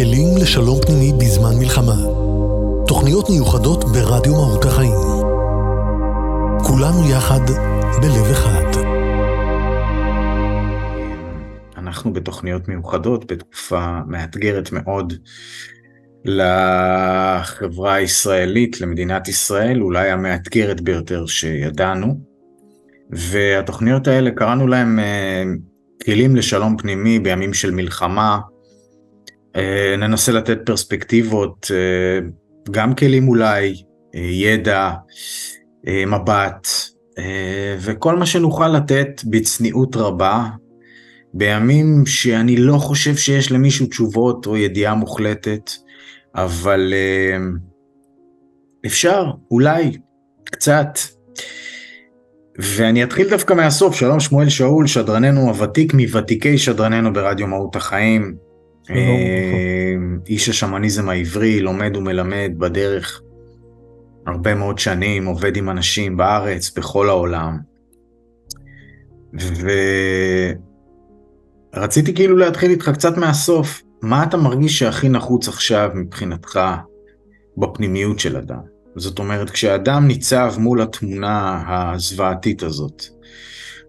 כלים לשלום פנימי בזמן מלחמה. תוכניות מיוחדות ברדיו מהות החיים. כולנו יחד בלב אחד. אנחנו בתוכניות מיוחדות בתקופה מאתגרת מאוד לחברה הישראלית, למדינת ישראל, אולי המאתגרת ביותר שידענו. והתוכניות האלה קראנו להם אה, כלים לשלום פנימי בימים של מלחמה. אה, ננסה לתת פרספקטיבות, אה, גם כלים אולי, ידע, מבט, וכל מה שנוכל לתת בצניעות רבה, בימים שאני לא חושב שיש למישהו תשובות או ידיעה מוחלטת, אבל אפשר, אולי, קצת. ואני אתחיל דווקא מהסוף, שלום שמואל שאול, שדרננו הוותיק מוותיקי שדרננו ברדיו מהות החיים. שלום. אה, איש השמניזם העברי, לומד ומלמד בדרך הרבה מאוד שנים, עובד עם אנשים בארץ, בכל העולם. ורציתי כאילו להתחיל איתך קצת מהסוף. מה אתה מרגיש שהכי נחוץ עכשיו מבחינתך בפנימיות של אדם? זאת אומרת, כשאדם ניצב מול התמונה הזוועתית הזאת,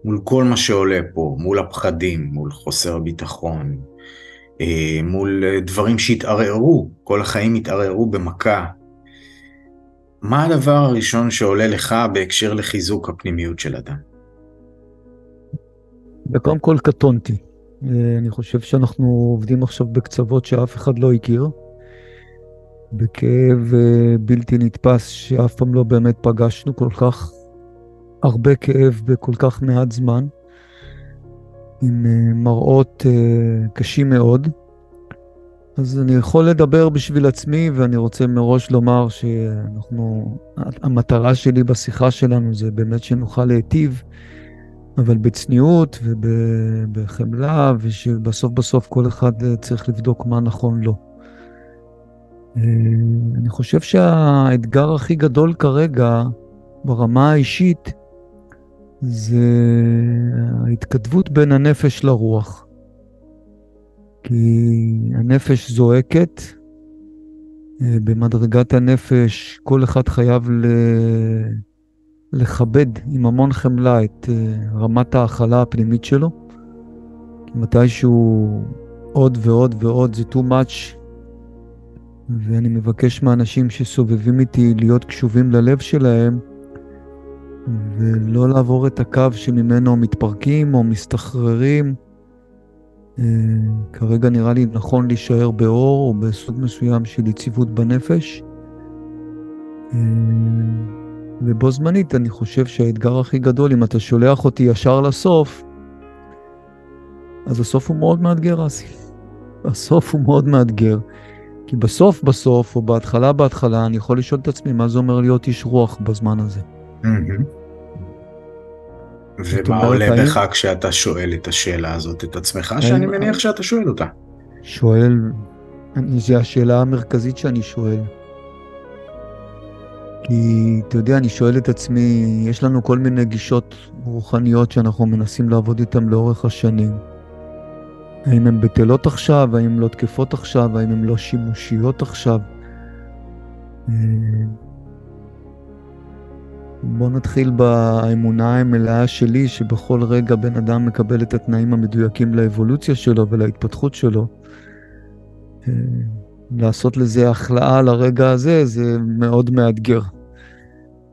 מול כל מה שעולה פה, מול הפחדים, מול חוסר הביטחון, מול דברים שהתערערו, כל החיים התערערו במכה, מה הדבר הראשון שעולה לך בהקשר לחיזוק הפנימיות של אדם? וקודם כל קטונתי. אה, אני חושב שאנחנו עובדים עכשיו בקצוות שאף אחד לא הכיר. בכאב אה, בלתי נתפס שאף פעם לא באמת פגשנו כל כך הרבה כאב בכל כך מעט זמן, עם אה, מראות אה, קשים מאוד. אז אני יכול לדבר בשביל עצמי, ואני רוצה מראש לומר שאנחנו, המטרה שלי בשיחה שלנו זה באמת שנוכל להיטיב, אבל בצניעות ובחמלה, ושבסוף בסוף כל אחד צריך לבדוק מה נכון לו. אה, אני חושב שהאתגר הכי גדול כרגע, ברמה האישית, זה ההתכתבות בין הנפש לרוח. כי הנפש זועקת, אה, במדרגת הנפש כל אחד חייב ל... לכבד עם המון חמלה את אה, רמת ההכלה הפנימית שלו. מתישהו עוד ועוד ועוד זה too much, ואני מבקש מהאנשים שסובבים איתי להיות קשובים ללב שלהם, ולא לעבור את הקו שממנו מתפרקים או מסתחררים. אה, כרגע נראה לי נכון להישאר באור או בסוג מסוים של יציבות בנפש. אה, ובו זמנית אני חושב שהאתגר הכי גדול, אם אתה שולח אותי ישר לסוף, אז הסוף הוא מאוד מאתגר, אסי. הסוף הוא מאוד מאתגר. כי בסוף בסוף, או בהתחלה בהתחלה, אני יכול לשאול את עצמי מה זה אומר להיות איש רוח בזמן הזה. ומה עולה בך כשאתה שואל את השאלה הזאת את עצמך, שאני מניח שאתה שואל אותה. שואל, זו השאלה המרכזית שאני שואל. כי אתה יודע, אני שואל את עצמי, יש לנו כל מיני גישות רוחניות שאנחנו מנסים לעבוד איתן לאורך השנים. האם הן בטלות עכשיו, האם הן לא תקפות עכשיו, האם הן לא שימושיות עכשיו. אה, בואו נתחיל באמונה המלאה שלי, שבכל רגע בן אדם מקבל את התנאים המדויקים לאבולוציה שלו ולהתפתחות שלו. אה, לעשות לזה החלאה לרגע הזה, זה מאוד מאתגר.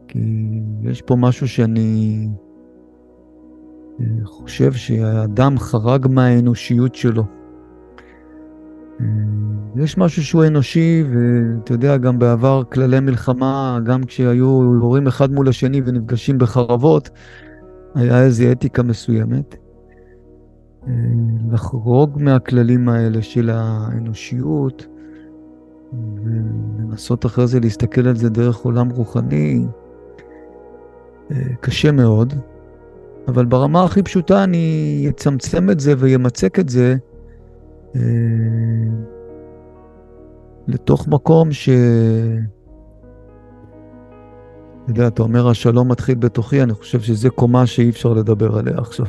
כי יש פה משהו שאני חושב שהאדם חרג מהאנושיות שלו. יש משהו שהוא אנושי, ואתה יודע, גם בעבר כללי מלחמה, גם כשהיו יורים אחד מול השני ונפגשים בחרבות, היה איזו אתיקה מסוימת. אה, לחרוג מהכללים האלה של האנושיות, ולנסות אחרי זה להסתכל על זה דרך עולם רוחני, אה, קשה מאוד. אבל ברמה הכי פשוטה אני אצמצם את זה וימצק את זה אה, לתוך מקום ש... אתה יודע, אתה אומר השלום מתחיל בתוכי, אני חושב שזו קומה שאי אפשר לדבר עליה עכשיו.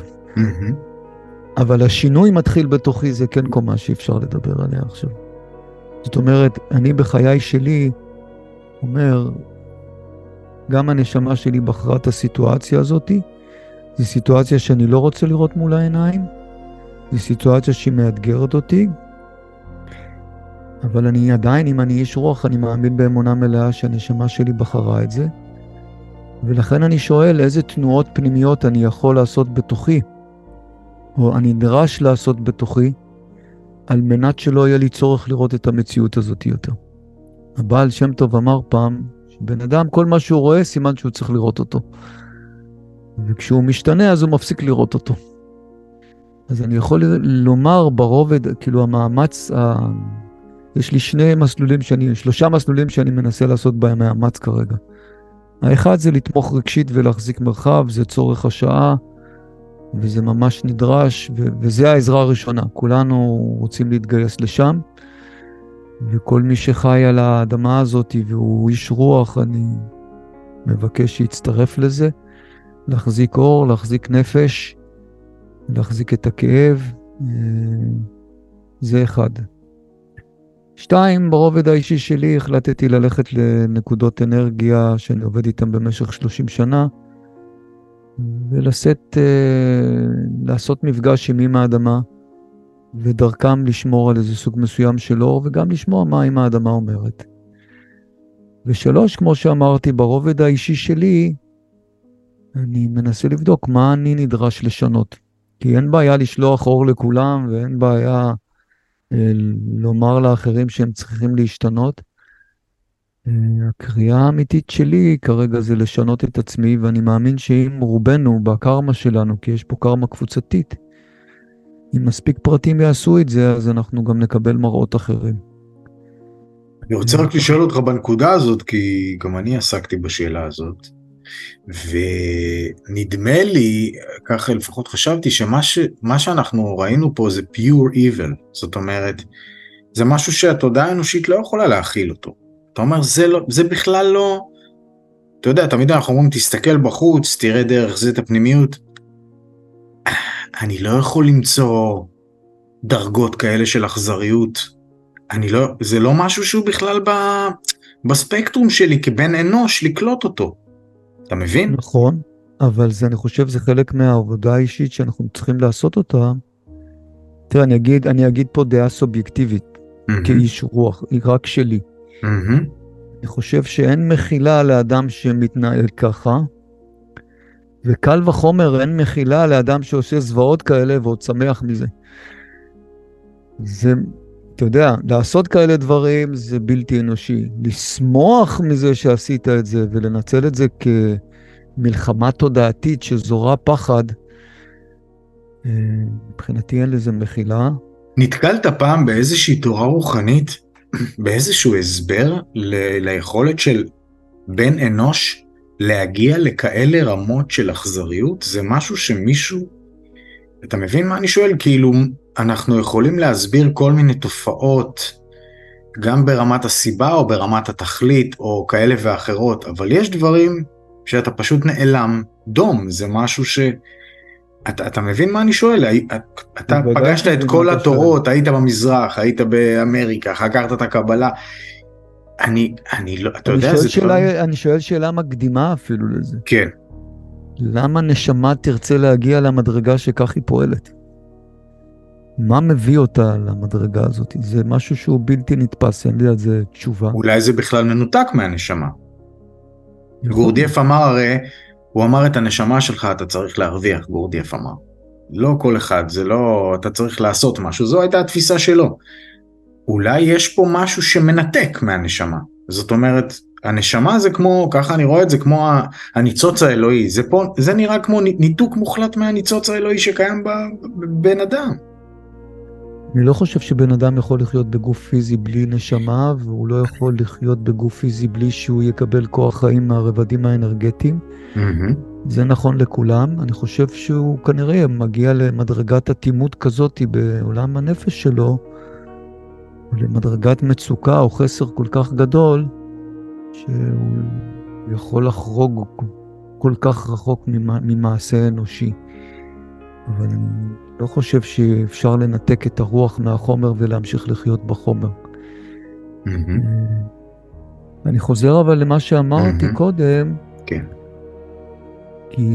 אבל השינוי מתחיל בתוכי, זה כן קומה שאי אפשר לדבר עליה עכשיו. זאת אומרת, אני בחיי שלי אומר, גם הנשמה שלי בחרה את הסיטואציה הזאתי, זו סיטואציה שאני לא רוצה לראות מול העיניים, זו סיטואציה שהיא מאתגרת אותי, אבל אני עדיין, אם אני איש רוח, אני מאמין באמונה מלאה שהנשמה שלי בחרה את זה. ולכן אני שואל איזה תנועות פנימיות אני יכול לעשות בתוכי, או אני נדרש לעשות בתוכי, על מנת שלא יהיה לי צורך לראות את המציאות הזאת יותר. הבעל שם טוב אמר פעם, שבן אדם, כל מה שהוא רואה, סימן שהוא צריך לראות אותו. וכשהוא משתנה, אז הוא מפסיק לראות אותו. אז אני יכול לומר ברובד, כאילו המאמץ. יש לי שני מסלולים שאני, שלושה מסלולים שאני מנסה לעשות בהם מאמץ כרגע. האחד זה לתמוך רגשית ולהחזיק מרחב, זה צורך השעה, וזה ממש נדרש, ו- וזה העזרה הראשונה. כולנו רוצים להתגייס לשם, וכל מי שחי על האדמה הזאת והוא איש רוח, אני מבקש שיצטרף לזה. להחזיק אור, להחזיק נפש, להחזיק את הכאב, אה, זה אחד. שתיים, ברובד האישי שלי החלטתי ללכת לנקודות אנרגיה שאני עובד איתן במשך 30 שנה, ולשאת, אה, לעשות מפגש עם אימא האדמה, ודרכם לשמור על איזה סוג מסוים של אור, וגם לשמוע מה אימא האדמה אומרת. ושלוש, כמו שאמרתי, ברובד האישי שלי, אני מנסה לבדוק מה אני נדרש לשנות. כי אין בעיה לשלוח אור לכולם, ואין בעיה לומר לאחרים שהם צריכים להשתנות. אה, הקריאה האמיתית שלי כרגע זה לשנות את עצמי, ואני מאמין שאם רובנו בקרמה שלנו, כי יש פה קרמה קבוצתית, אם מספיק פרטים יעשו את זה, אז אנחנו גם נקבל מראות אחרים. אני רוצה רק לשאול אותך בנקודה הזאת, כי גם אני עסקתי בשאלה הזאת. ונדמה לי, ככה לפחות חשבתי, שמה ש, שאנחנו ראינו פה זה pure evil, זאת אומרת, זה משהו שהתודעה האנושית לא יכולה להכיל אותו. אתה אומר, זה, לא, זה בכלל לא... אתה יודע, תמיד אנחנו אומרים, תסתכל בחוץ, תראה דרך זה את הפנימיות. אני לא יכול למצוא דרגות כאלה של אכזריות. אני לא, זה לא משהו שהוא בכלל ב, בספקטרום שלי כבן אנוש לקלוט אותו. אתה מבין? נכון, אבל זה, אני חושב, זה חלק מהעבודה האישית שאנחנו צריכים לעשות אותה. תראה, אני אגיד, אני אגיד פה דעה סובייקטיבית, mm-hmm. כאיש רוח, היא רק שלי. Mm-hmm. אני חושב שאין מחילה לאדם שמתנהל ככה, וקל וחומר אין מחילה לאדם שעושה זוועות כאלה ועוד שמח מזה. זה, אתה יודע, לעשות כאלה דברים זה בלתי אנושי. לשמוח מזה שעשית את זה ולנצל את זה כמלחמה תודעתית שזורה פחד, אה, מבחינתי אין לזה מחילה. נתקלת פעם באיזושהי תורה רוחנית, באיזשהו הסבר ל- ליכולת של בן אנוש להגיע לכאלה רמות של אכזריות? זה משהו שמישהו... אתה מבין מה אני שואל? כאילו, אנחנו יכולים להסביר כל מיני תופעות, גם ברמת הסיבה או ברמת התכלית או כאלה ואחרות, אבל יש דברים שאתה פשוט נעלם דום, זה משהו ש... אתה, אתה מבין מה אני שואל? אתה פגשת את כל התורות, היית במזרח, היית באמריקה, חקרת את הקבלה. אני, אני לא, אתה יודע, זה... שאלה, אני שואל שאלה מקדימה אפילו לזה. כן. למה נשמה תרצה להגיע למדרגה שכך היא פועלת? מה מביא אותה למדרגה הזאת? זה משהו שהוא בלתי נתפס, אין לי על זה תשובה. אולי זה בכלל מנותק מהנשמה. גורדייף אמר הרי, הוא אמר את הנשמה שלך אתה צריך להרוויח, גורדייף אמר. לא כל אחד, זה לא, אתה צריך לעשות משהו, זו הייתה התפיסה שלו. אולי יש פה משהו שמנתק מהנשמה. זאת אומרת, הנשמה זה כמו, ככה אני רואה את זה, כמו הניצוץ האלוהי. זה, פה, זה נראה כמו ניתוק מוחלט מהניצוץ האלוהי שקיים בבן אדם. אני לא חושב שבן אדם יכול לחיות בגוף פיזי בלי נשמה, והוא לא יכול לחיות בגוף פיזי בלי שהוא יקבל כוח חיים מהרבדים האנרגטיים. Mm-hmm. זה נכון לכולם. אני חושב שהוא כנראה מגיע למדרגת אטימות כזאת בעולם הנפש שלו, למדרגת מצוקה או חסר כל כך גדול, שהוא יכול לחרוג כל כך רחוק ממעשה אנושי. אבל לא חושב שאפשר לנתק את הרוח מהחומר ולהמשיך לחיות בחומר. אני חוזר אבל למה שאמרתי מהמם. קודם, כן. כי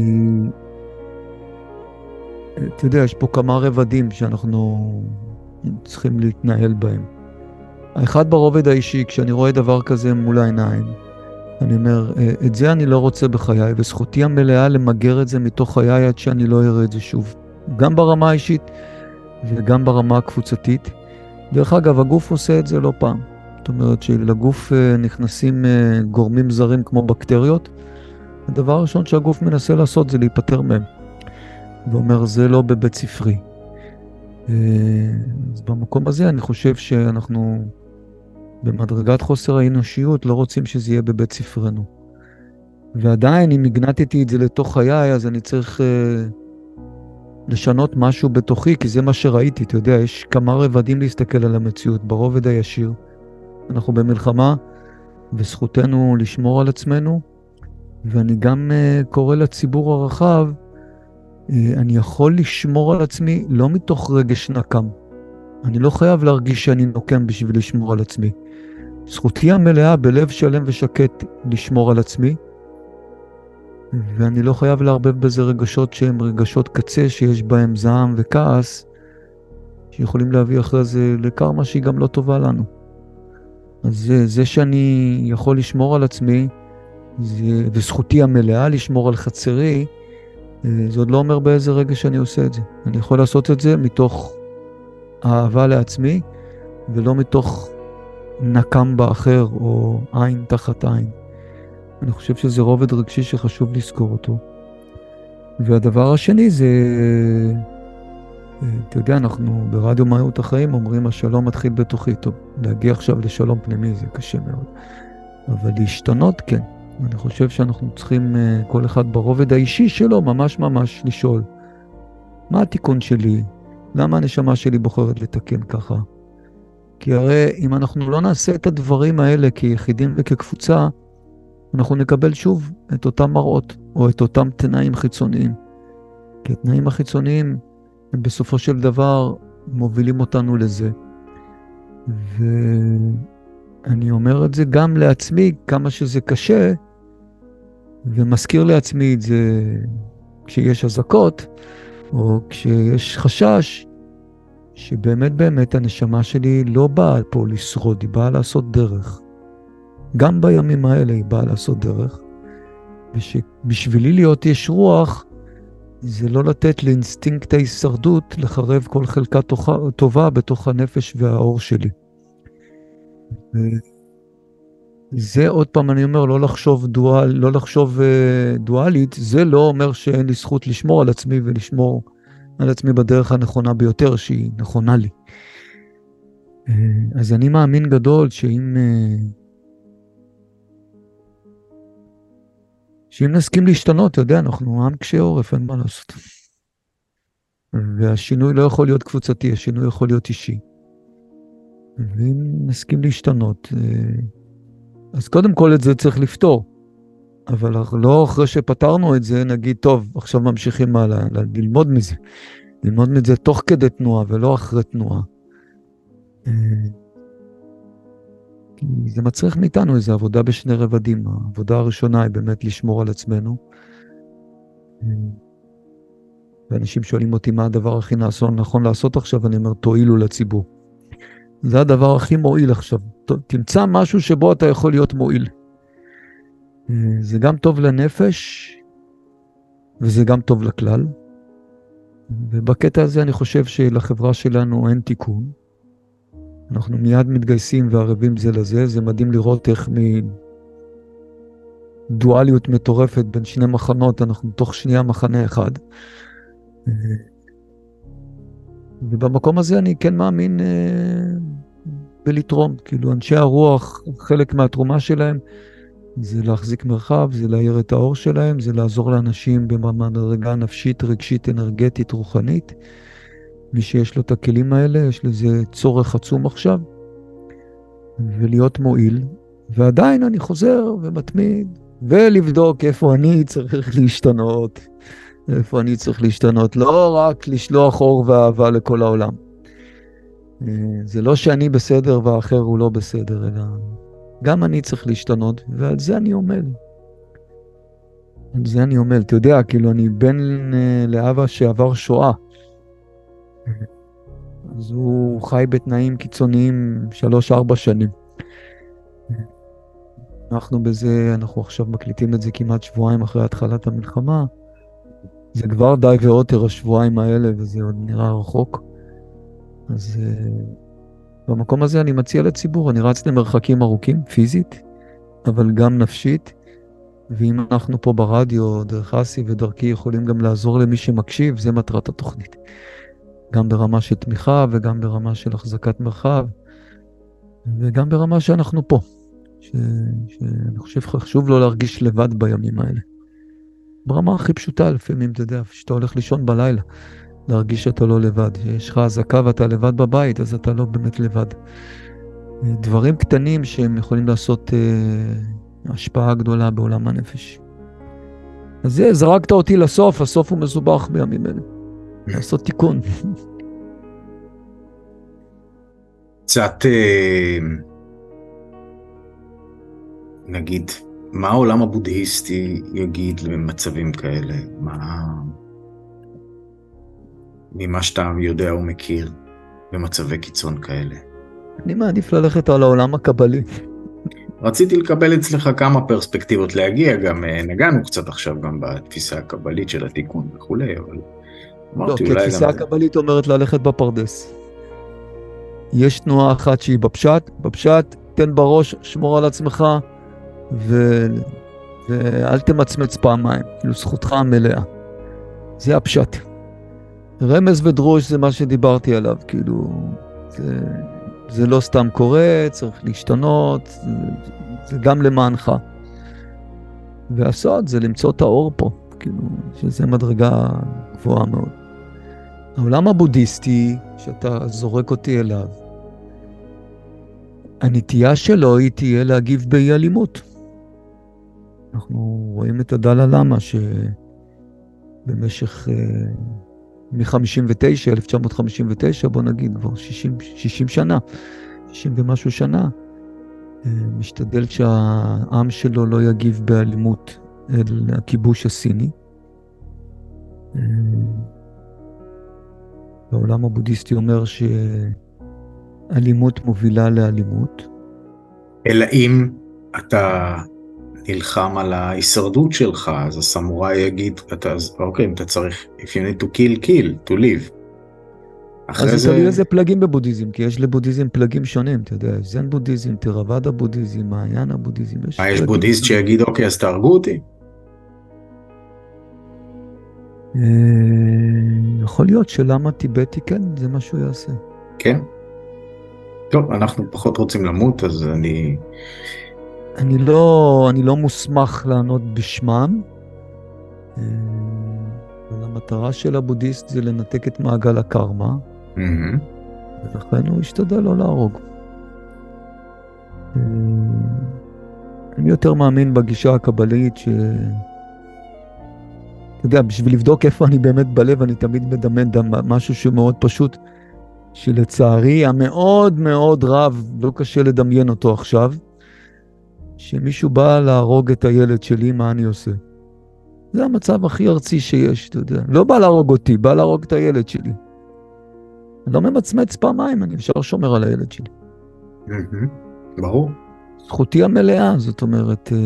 אתה יודע, יש פה כמה רבדים שאנחנו צריכים להתנהל בהם. האחד ברובד האישי, כשאני רואה דבר כזה מול העיניים, אני אומר, "אה, את זה אני לא רוצה בחיי, וזכותי המלאה למגר את זה מתוך חיי עד שאני לא אראה את זה שוב. גם ברמה האישית וגם ברמה הקבוצתית. דרך אגב, הגוף עושה את זה לא פעם. זאת אומרת שלגוף אה, נכנסים אה, גורמים זרים כמו בקטריות. הדבר הראשון שהגוף מנסה לעשות זה להיפטר מהם. ואומר, זה לא בבית ספרי. אה, אז במקום הזה אני חושב שאנחנו במדרגת חוסר האנושיות לא רוצים שזה יהיה בבית ספרנו. ועדיין, אם הגנטתי את זה לתוך חיי, אז אני צריך אה, לשנות משהו בתוכי, כי זה מה שראיתי. אתה יודע, יש כמה רבדים להסתכל על המציאות. ברובד הישיר, אנחנו במלחמה, וזכותנו לשמור על עצמנו, ואני גם אה, קורא לציבור הרחב, אה, אני יכול לשמור על עצמי לא מתוך רגש נקם. אני לא חייב להרגיש שאני נוקם בשביל לשמור על עצמי. זכותי המלאה בלב שלם ושקט לשמור על עצמי, ואני לא חייב לערבב בזה רגשות שהם רגשות קצה, שיש בהם זעם וכעס, שיכולים להביא אחרי זה לקרמה שהיא גם לא טובה לנו. אז זה, זה שאני יכול לשמור על עצמי, זה, וזכותי המלאה לשמור על חצרי, אה, זה עוד לא אומר באיזה רגע שאני עושה את זה. אני יכול לעשות את זה מתוך אהבה לעצמי, ולא מתוך נקם באחר או עין תחת עין. אני חושב שזה רובד רגשי שחשוב לזכור אותו. והדבר השני זה, אה, אתה יודע, אנחנו ברדיו מהות החיים אומרים, השלום מתחיל בתוכי. טוב, להגיע עכשיו לשלום פנימי זה קשה מאוד. אבל להשתנות, כן. אני חושב שאנחנו צריכים, אה, כל אחד ברובד האישי שלו, ממש ממש לשאול, מה התיקון שלי? למה הנשמה שלי בוחרת לתקן ככה? כי הרי אם אנחנו לא נעשה את הדברים האלה כיחידים וכקבוצה, אנחנו נקבל שוב את אותם מראות, או את אותם תנאים חיצוניים. כי התנאים החיצוניים הם בסופו של דבר מובילים אותנו לזה. ואני אומר את זה גם לעצמי, כמה שזה קשה, ומזכיר לעצמי את זה כשיש אזעקות, או כשיש חשש, שבאמת באמת הנשמה שלי לא באה פה לשרוד, היא באה לעשות דרך. גם בימים האלה היא באה לעשות דרך, ושבשבילי להיות יש רוח, זה לא לתת לאינסטינקט ההישרדות לחרב כל חלקה טובה בתוך הנפש והאור שלי. זה עוד פעם אני אומר, לא לחשוב, דואל, לא לחשוב uh, דואלית, זה לא אומר שאין לי זכות לשמור על עצמי ולשמור על עצמי בדרך הנכונה ביותר, שהיא נכונה לי. Uh, אז אני מאמין גדול שאם... Uh, שאם נסכים להשתנות, אתה יודע, אנחנו עם קשה עורף, אין מה לעשות. והשינוי לא יכול להיות קבוצתי, השינוי יכול להיות אישי. ואם נסכים להשתנות, אז קודם כל את זה צריך לפתור. אבל לא אחרי שפתרנו את זה, נגיד, טוב, עכשיו ממשיכים הלאה, ללמוד מזה. ללמוד מזה תוך כדי תנועה ולא אחרי תנועה. זה מצריך מאיתנו איזו עבודה בשני רבדים. העבודה הראשונה היא באמת לשמור על עצמנו. ואנשים שואלים אותי מה הדבר הכי נכון לעשות עכשיו, אני אומר, תועילו לציבור. זה הדבר הכי מועיל עכשיו. תמצא משהו שבו אתה יכול להיות מועיל. זה גם טוב לנפש, וזה גם טוב לכלל. ובקטע הזה אני חושב שלחברה שלנו אין תיקון. אנחנו מיד מתגייסים וערבים זה לזה, זה מדהים לראות איך מדואליות מטורפת בין שני מחנות, אנחנו תוך שנייה מחנה אחד. ובמקום הזה אני כן מאמין אה, בלתרום, כאילו אנשי הרוח, חלק מהתרומה שלהם זה להחזיק מרחב, זה להאיר את האור שלהם, זה לעזור לאנשים במדרגה נפשית, רגשית, אנרגטית, רוחנית. מי שיש לו את הכלים האלה, יש לזה צורך עצום עכשיו, ולהיות מועיל. ועדיין אני חוזר ומתמיד, ולבדוק איפה אני צריך להשתנות, איפה אני צריך להשתנות, לא רק לשלוח אור ואהבה לכל העולם. זה לא שאני בסדר והאחר הוא לא בסדר, אלא גם אני צריך להשתנות, ועל זה אני עומד. על זה אני עומד. אתה יודע, כאילו, אני בן אה, לאבא שעבר שואה. אז הוא חי בתנאים קיצוניים שלוש-ארבע שנים. אנחנו בזה, אנחנו עכשיו מקליטים את זה כמעט שבועיים אחרי התחלת המלחמה. זה כבר די ועותר השבועיים האלה, וזה עוד נראה רחוק. אז uh, במקום הזה אני מציע לציבור, אני רץ למרחקים ארוכים, פיזית, אבל גם נפשית. ואם אנחנו פה ברדיו, דרך אסי ודרכי, יכולים גם לעזור למי שמקשיב, זה מטרת התוכנית. גם ברמה של תמיכה וגם ברמה של החזקת מרחב, וגם ברמה שאנחנו פה. ש... שאני חושב חשוב לא להרגיש לבד בימים האלה. ברמה הכי פשוטה לפעמים, אתה יודע, כשאתה הולך לישון בלילה, להרגיש שאתה לא לבד. יש לך אזעקה ואתה לבד בבית, אז אתה לא באמת לבד. דברים קטנים שהם יכולים לעשות אה, השפעה גדולה בעולם הנפש. אז זה, זרקת אותי לסוף, הסוף הוא מסובך בימים אלה. לעשות תיקון. קצת, אה, נגיד, מה העולם הבודהיסטי יגיד במצבים כאלה? מה... ממה שאתה יודע ומכיר במצבי קיצון כאלה? אני מעדיף ללכת על העולם הקבלי. רציתי לקבל אצלך כמה פרספקטיבות להגיע, גם אה, נגענו קצת עכשיו גם בתפיסה הקבלית של התיקון וכולי, אבל לא, כי התפיסה הקבלית אומרת ללכת בפרדס. יש תנועה אחת שהיא בפשט, בפשט, תן בראש, שמור על עצמך, ו... ואל תמצמץ פעמיים, כאילו זכותך המלאה. זה הפשט. רמז ודרוש זה מה שדיברתי עליו, כאילו, זה, זה לא סתם קורה, צריך להשתנות, זה, זה גם למענך. והסוד זה למצוא את האור פה, כאילו, שזה מדרגה גבוהה מאוד. העולם הבודהיסטי, שאתה זורק אותי אליו, הנטייה שלו היא תהיה להגיב באי אלימות. אנחנו רואים את הדלה למה שבמשך, uh, מ-59, 1959, בוא נגיד, כבר 60, 60 שנה, 60 ומשהו שנה, uh, משתדל שהעם שלו לא יגיב באלימות אל הכיבוש הסיני. העולם הבודהיסטי אומר שאלימות מובילה לאלימות. אלא אם אתה נלחם על ההישרדות שלך, אז הסמוראי יגיד, אתה, אוקיי, אם אתה צריך, if you need to kill, kill, to live. אחרי אז זה... תלוי איזה פלגים בבודהיזם, כי יש לבודהיזם פלגים שונים, אתה יודע, זן בודהיזם, תרוואדה בודהיזם, מעיין הבודהיזם, יש... מה, יש בודהיסט שיגיד, אוקיי, אז תהרגו אותי? יכול להיות שלמה טיבטי כן, זה מה שהוא יעשה. כן? טוב, אנחנו פחות רוצים למות, אז אני... אני לא, אני לא מוסמך לענות בשמם, אה, אבל המטרה של הבודהיסט זה לנתק את מעגל הקרמה, mm-hmm. ולכן הוא השתדל לא להרוג. אה, אני יותר מאמין בגישה הקבלית ש... אתה יודע, בשביל לבדוק איפה אני באמת בלב, אני תמיד מדמיין משהו שהוא מאוד פשוט, שלצערי המאוד מאוד רב, לא קשה לדמיין אותו עכשיו, שמישהו בא להרוג את הילד שלי, מה אני עושה? זה המצב הכי ארצי שיש, אתה יודע. לא בא להרוג אותי, בא להרוג את הילד שלי. אני לא ממצמץ פעמיים, אני ישר שומר על הילד שלי. ברור. זכותי המלאה, זאת אומרת, אה,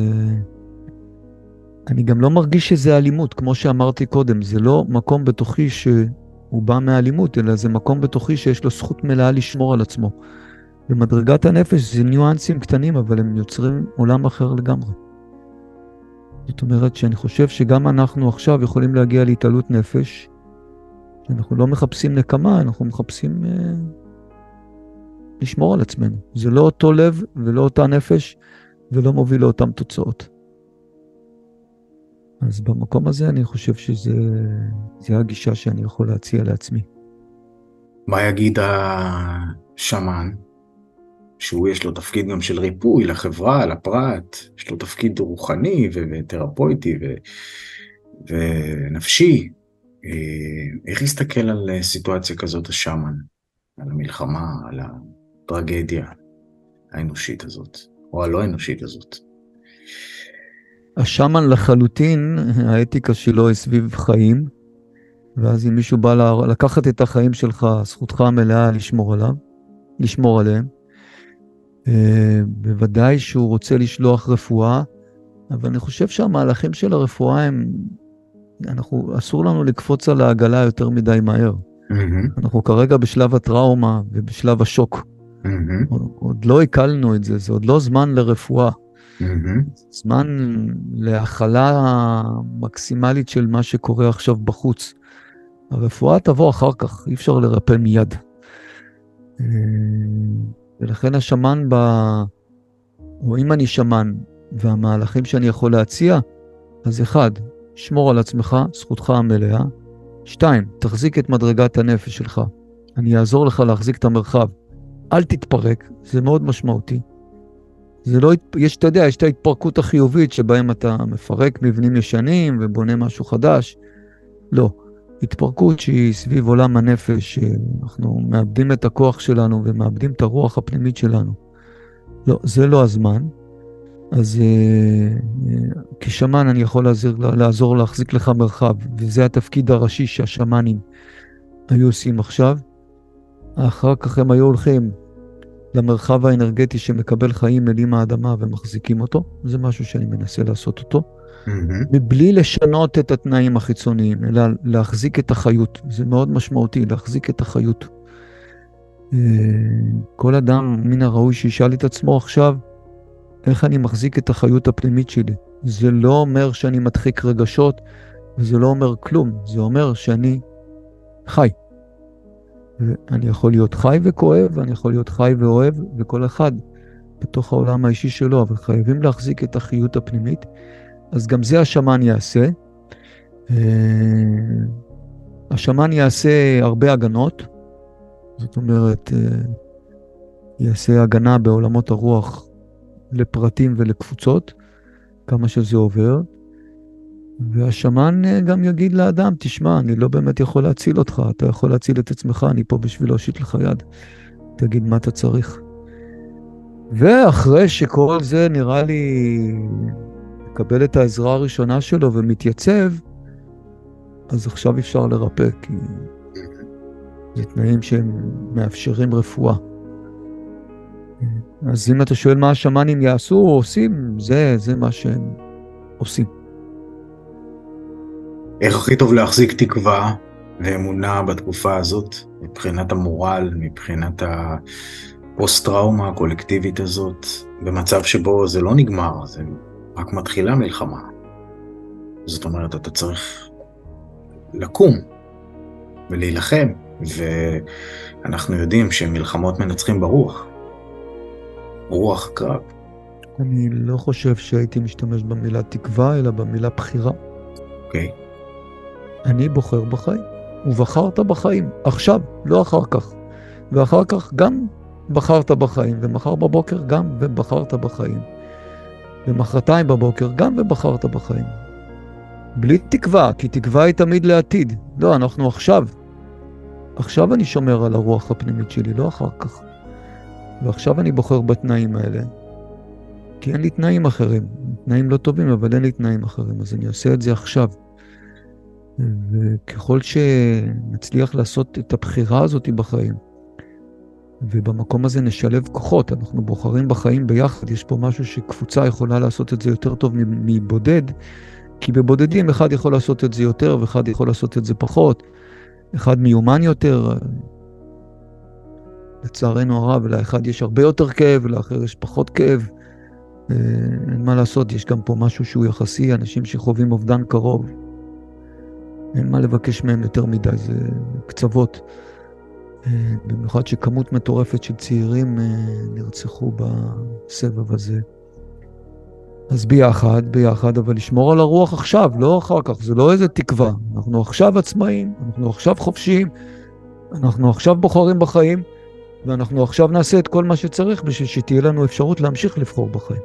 אני גם לא מרגיש שזה אלימות, כמו שאמרתי קודם, זה לא מקום בתוכי שהוא בא מהאלימות, אלא זה מקום בתוכי שיש לו זכות מלאה לשמור על עצמו. במדרגת הנפש זה ניואנסים קטנים, אבל הם יוצרים עולם אחר לגמרי. זאת אומרת שאני חושב שגם אנחנו עכשיו יכולים להגיע להתעלות נפש, אנחנו לא מחפשים נקמה, אנחנו מחפשים אה, לשמור על עצמנו. זה לא אותו לב ולא אותה נפש ולא מוביל לאותן תוצאות. אז במקום הזה אני חושב שזה הגישה שאני יכול להציע לעצמי. מה יגיד השאמן? שהוא יש לו תפקיד גם של ריפוי לחברה, לפרט, יש לו תפקיד רוחני ותרפויטי ו... ונפשי. אה, איך יסתכל על סיטואציה כזאת השאמן? על המלחמה, על הטרגדיה האנושית הזאת, או הלא אנושית הזאת. השאמן לחלוטין, האתיקה שלו היא סביב חיים, ואז אם מישהו בא לקחת את החיים שלך, זכותך המלאה לשמור עליו, לשמור עליהם. אה, בוודאי שהוא רוצה לשלוח רפואה, אבל אני חושב שהמהלכים של הרפואה הם, אנחנו, אסור לנו לקפוץ על העגלה יותר מדי מהר. Mm-hmm. אנחנו כרגע בשלב הטראומה ובשלב השוק. Mm-hmm. עוד, עוד לא עיכלנו את זה, זה עוד לא זמן לרפואה. זמן להכלה מקסימלית של מה שקורה עכשיו בחוץ. הרפואה תבוא אחר כך, אי אפשר לרפא מיד. אה, ולכן השמן ב... או אם אני שמן, והמהלכים שאני יכול להציע, אז אחד, שמור על עצמך, זכותך המלאה. שתיים, תחזיק את מדרגת הנפש שלך. אני אעזור לך להחזיק את המרחב. אל תתפרק, זה מאוד משמעותי. זה לא, יש, אתה יודע, יש את ההתפרקות החיובית שבהם אתה מפרק מבנים ישנים ובונה משהו חדש. לא. התפרקות שהיא סביב עולם הנפש, שאנחנו מאבדים את הכוח שלנו ומאבדים את הרוח הפנימית שלנו. לא, זה לא הזמן. אז אה, אה, כשמן אני יכול לעזור, לעזור להחזיק לך מרחב, וזה התפקיד הראשי שהשמנים היו עושים עכשיו. אחר כך הם היו הולכים למרחב האנרגטי שמקבל חיים אלים האדמה ומחזיקים אותו, זה משהו שאני מנסה לעשות אותו. Mm-hmm. מבלי לשנות את התנאים החיצוניים, אלא להחזיק את החיות. זה מאוד משמעותי, להחזיק את החיות. אה, כל אדם מן הראוי שישאל את עצמו עכשיו, איך אני מחזיק את החיות הפנימית שלי. זה לא אומר שאני מדחיק רגשות, וזה לא אומר כלום, זה אומר שאני חי. אני יכול להיות חי וכואב, ואני יכול להיות חי ואוהב, וכל אחד בתוך העולם האישי שלו, אבל חייבים להחזיק את החיות הפנימית. אז גם זה השמן יעשה. אה, השמן יעשה הרבה הגנות, זאת אומרת, אה, יעשה הגנה בעולמות הרוח לפרטים ולקבוצות, כמה שזה עובר. והשמן אה, גם יגיד לאדם, תשמע, אני לא באמת יכול להציל אותך, אתה יכול להציל את עצמך, אני פה בשביל להושיט לך יד. תגיד מה אתה צריך. ואחרי שכל זה נראה לי מקבל את העזרה הראשונה שלו ומתייצב, אז עכשיו אפשר לרפא, כי זה תנאים שהם מאפשרים רפואה. אז אם אתה שואל מה השמאנים יעשו או עושים, זה, זה מה שהם עושים. איך הכי טוב להחזיק תקווה ואמונה בתקופה הזאת, מבחינת המורל, מבחינת הפוסט-טראומה הקולקטיבית הזאת, במצב שבו זה לא נגמר, זה רק מתחילה מלחמה. זאת אומרת, אתה צריך לקום ולהילחם, ואנחנו יודעים שמלחמות מנצחים ברוח. רוח קרב. אני לא חושב שהייתי משתמש במילה תקווה, אלא במילה בחירה. אוקיי. Okay. אני בוחר בחיים, ובחרת בחיים, עכשיו, לא אחר כך. ואחר כך גם בחרת בחיים, ומחר בבוקר גם ובחרת בחיים. ומחרתיים בבוקר גם ובחרת בחיים. בלי תקווה, כי תקווה היא תמיד לעתיד. לא, אנחנו עכשיו. עכשיו אני שומר על הרוח הפנימית שלי, לא אחר כך. ועכשיו אני בוחר בתנאים האלה, כי אין לי תנאים אחרים. תנאים לא טובים, אבל אין לי תנאים אחרים, אז אני עושה את זה עכשיו. וככל שנצליח לעשות את הבחירה הזאת בחיים, ובמקום הזה נשלב כוחות, אנחנו בוחרים בחיים ביחד, יש פה משהו שקבוצה יכולה לעשות את זה יותר טוב מבודד, כי בבודדים אחד יכול לעשות את זה יותר ואחד יכול לעשות את זה פחות, אחד מיומן יותר, לצערנו הרב, לאחד יש הרבה יותר כאב, לאחר יש פחות כאב. אה, אין מה לעשות, יש גם פה משהו שהוא יחסי, אנשים שחווים אובדן קרוב. אין מה לבקש מהם יותר מדי, זה קצוות. אה, במיוחד שכמות מטורפת של צעירים אה, נרצחו בסבב הזה. אז ביחד, ביחד, אבל לשמור על הרוח עכשיו, לא אחר כך, זה לא איזה תקווה. אנחנו עכשיו עצמאים, אנחנו עכשיו חופשיים, אנחנו עכשיו בוחרים בחיים, ואנחנו עכשיו נעשה את כל מה שצריך בשביל שתהיה לנו אפשרות להמשיך לבחור בחיים.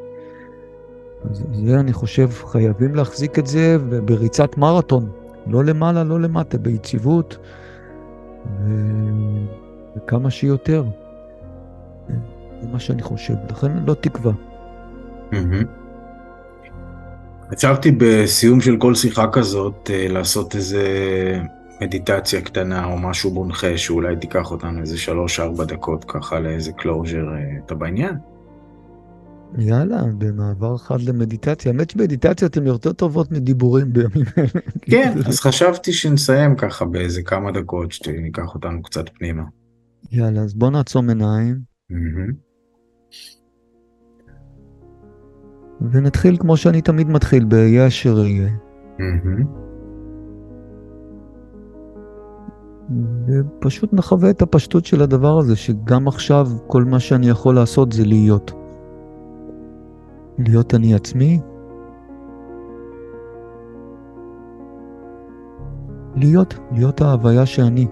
אז זה, אני חושב, חייבים להחזיק את זה בריצת מרתון, לא למעלה, לא למטה, ביציבות. וכמה שיותר. זה מה שאני חושב, לכן לא תקווה. חשבתי בסיום של כל שיחה כזאת אה, לעשות איזה מדיטציה קטנה או משהו מונחה שאולי תיקח אותנו איזה שלוש-ארבע דקות ככה לאיזה closure, אה, אתה בעניין? יאללה, במעבר חד למדיטציה. האמת שמדיטציות הן יותר טובות מדיבורים בימים אלה. כן, אז חשבתי שנסיים ככה באיזה כמה דקות, שניקח אותנו קצת פנימה. יאללה, אז בוא נעצום עיניים. ונתחיל כמו שאני תמיד מתחיל, ב"יהיה אשר יהיה". ופשוט נחווה את הפשטות של הדבר הזה, שגם עכשיו כל מה שאני יכול לעשות זה להיות. להיות אני עצמי. להיות, להיות ההוויה שאני.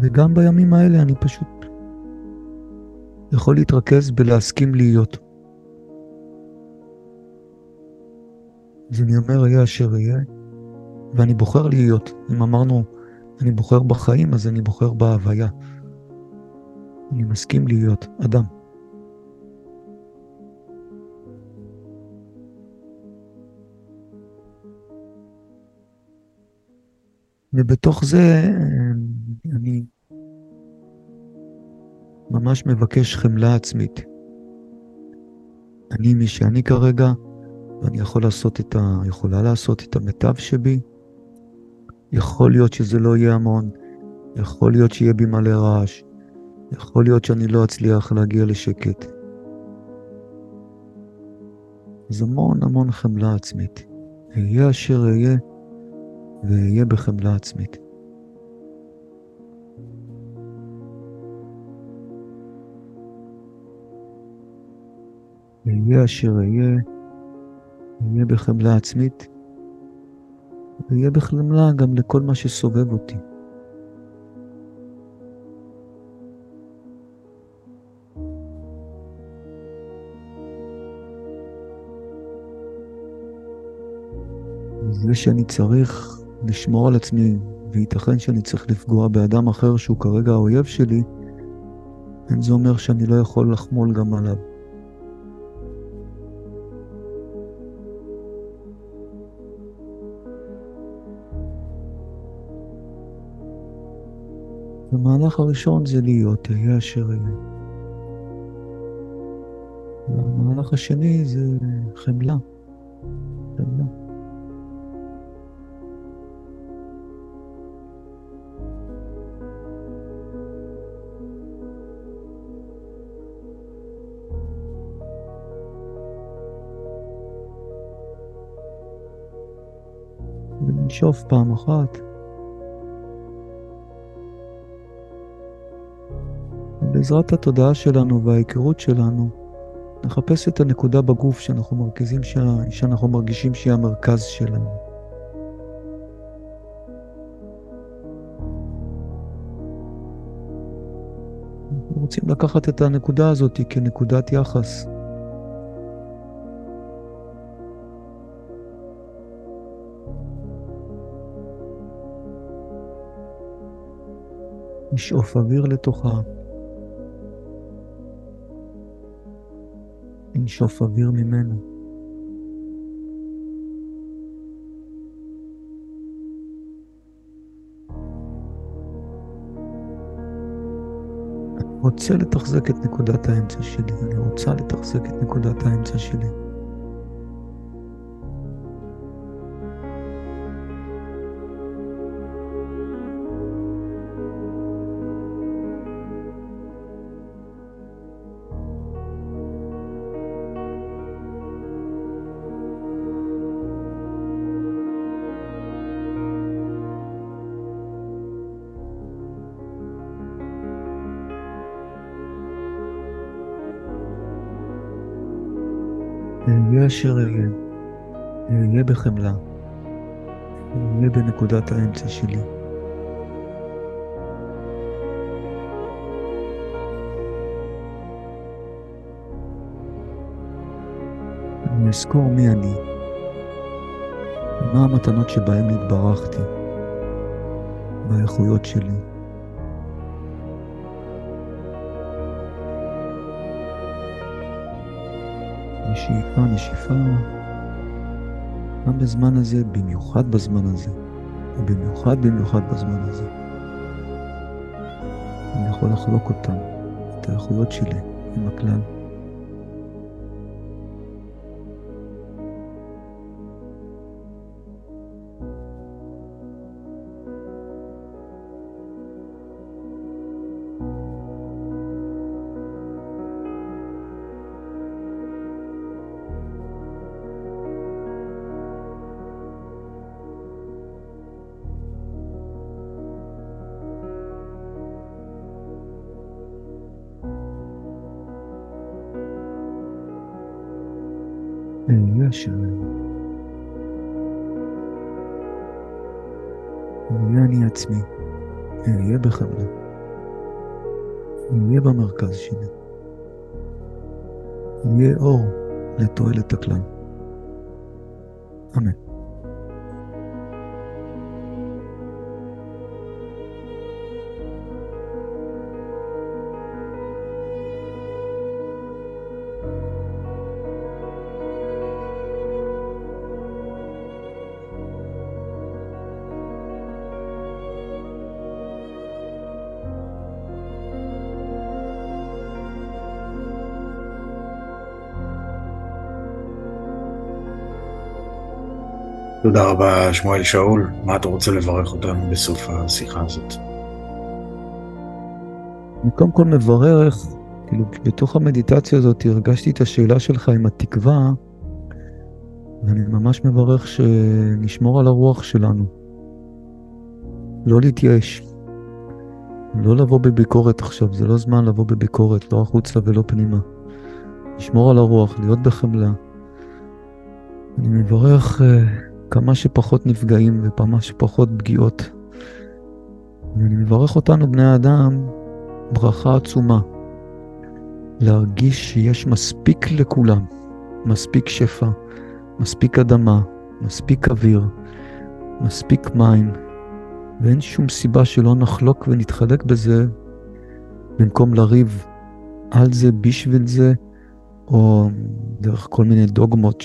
וגם בימים האלה אני פשוט יכול להתרכז בלהסכים להיות. אז אני אומר, יהיה אשר יהיה, ואני בוחר להיות. אם אמרנו, אני בוחר בחיים, אז אני בוחר בהוויה. אני מסכים להיות אדם. ובתוך זה אני ממש מבקש חמלה עצמית. אני מי שאני כרגע, ואני יכול לעשות את ה... יכולה לעשות את המיטב שבי. יכול להיות שזה לא יהיה המון, יכול להיות שיהיה בי מלא רעש, יכול להיות שאני לא אצליח להגיע לשקט. אז המון המון חמלה עצמית. אהיה אשר אהיה, ואהיה בחמלה עצמית. אהיה אשר אהיה, אהיה בחמלה עצמית, ואהיה בחמלה גם לכל מה שסובב אותי. זה שאני צריך לשמור על עצמי, וייתכן שאני צריך לפגוע באדם אחר שהוא כרגע האויב שלי, אין זה אומר שאני לא יכול לחמול גם עליו. המהלך הראשון זה להיות, יהיה אשר יהיה. והמהלך השני זה חמלה. חמלה. ונשאוף פעם אחת. בעזרת התודעה שלנו וההיכרות שלנו, נחפש את הנקודה בגוף שאנחנו מרכזים, שאנחנו מרגישים שהיא המרכז שלנו. אנחנו רוצים לקחת את הנקודה הזאת כנקודת יחס. לשאוף אוויר לתוכה. לנשוף אוויר ממנו. רוצה לתחזק את נקודת האמצע שלי, אני רוצה לתחזק את נקודת האמצע שלי. אשר אהיה, אהיה בחמלה, אהיה בנקודת האמצע שלי. אני אזכור מי אני, מה המתנות שבהן התברכתי. באיכויות שלי. נשיפה, נשיפה. גם בזמן הזה, במיוחד בזמן הזה, ובמיוחד במיוחד בזמן הזה. אני יכול לחלוק אותם, את האיכויות שלי, עם הכלל. תודה רבה, שמואל שאול. מה אתה רוצה לברך אותנו בסוף השיחה הזאת? אני קודם כל מברך, כאילו, בתוך המדיטציה הזאת הרגשתי את השאלה שלך עם התקווה, ואני ממש מברך שנשמור על הרוח שלנו. לא להתייאש. לא לבוא בביקורת עכשיו, זה לא זמן לבוא בביקורת, לא החוצה ולא פנימה. לשמור על הרוח, להיות בחמלה. אני מברך uh, כמה שפחות נפגעים וכמה שפחות פגיעות. ואני מברך אותנו, בני האדם, ברכה עצומה. להרגיש שיש מספיק לכולם, מספיק שפע, מספיק אדמה, מספיק אוויר, מספיק מים, ואין שום סיבה שלא נחלוק ונתחלק בזה במקום לריב על זה, בשביל זה, או דרך כל מיני דוגמות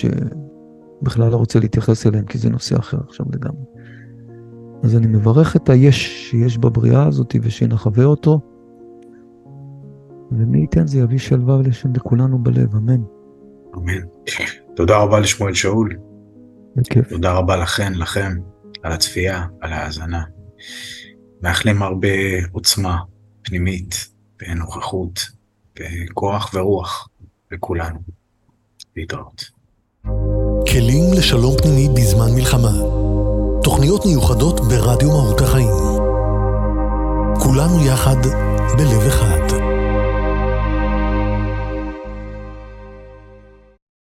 שבכלל לא רוצה להתייחס אליהן, כי זה נושא אחר עכשיו לגמרי. אז אני מברך את היש שיש בבריאה הזאת ושנחווה אותו, ומי ייתן זה יביא שלווה ולשם לכולנו בלב, אמן. אמן. תודה רבה לשמואל שאול. בכיף. תודה רבה לכן, לכם, על הצפייה, על ההאזנה. מאחלים הרבה עוצמה פנימית, ונוכחות, וכוח ורוח לכולנו. להתראות. כלים לשלום פנימי בזמן מלחמה. תוכניות מיוחדות ברדיו מהות החיים. כולנו יחד בלב אחד.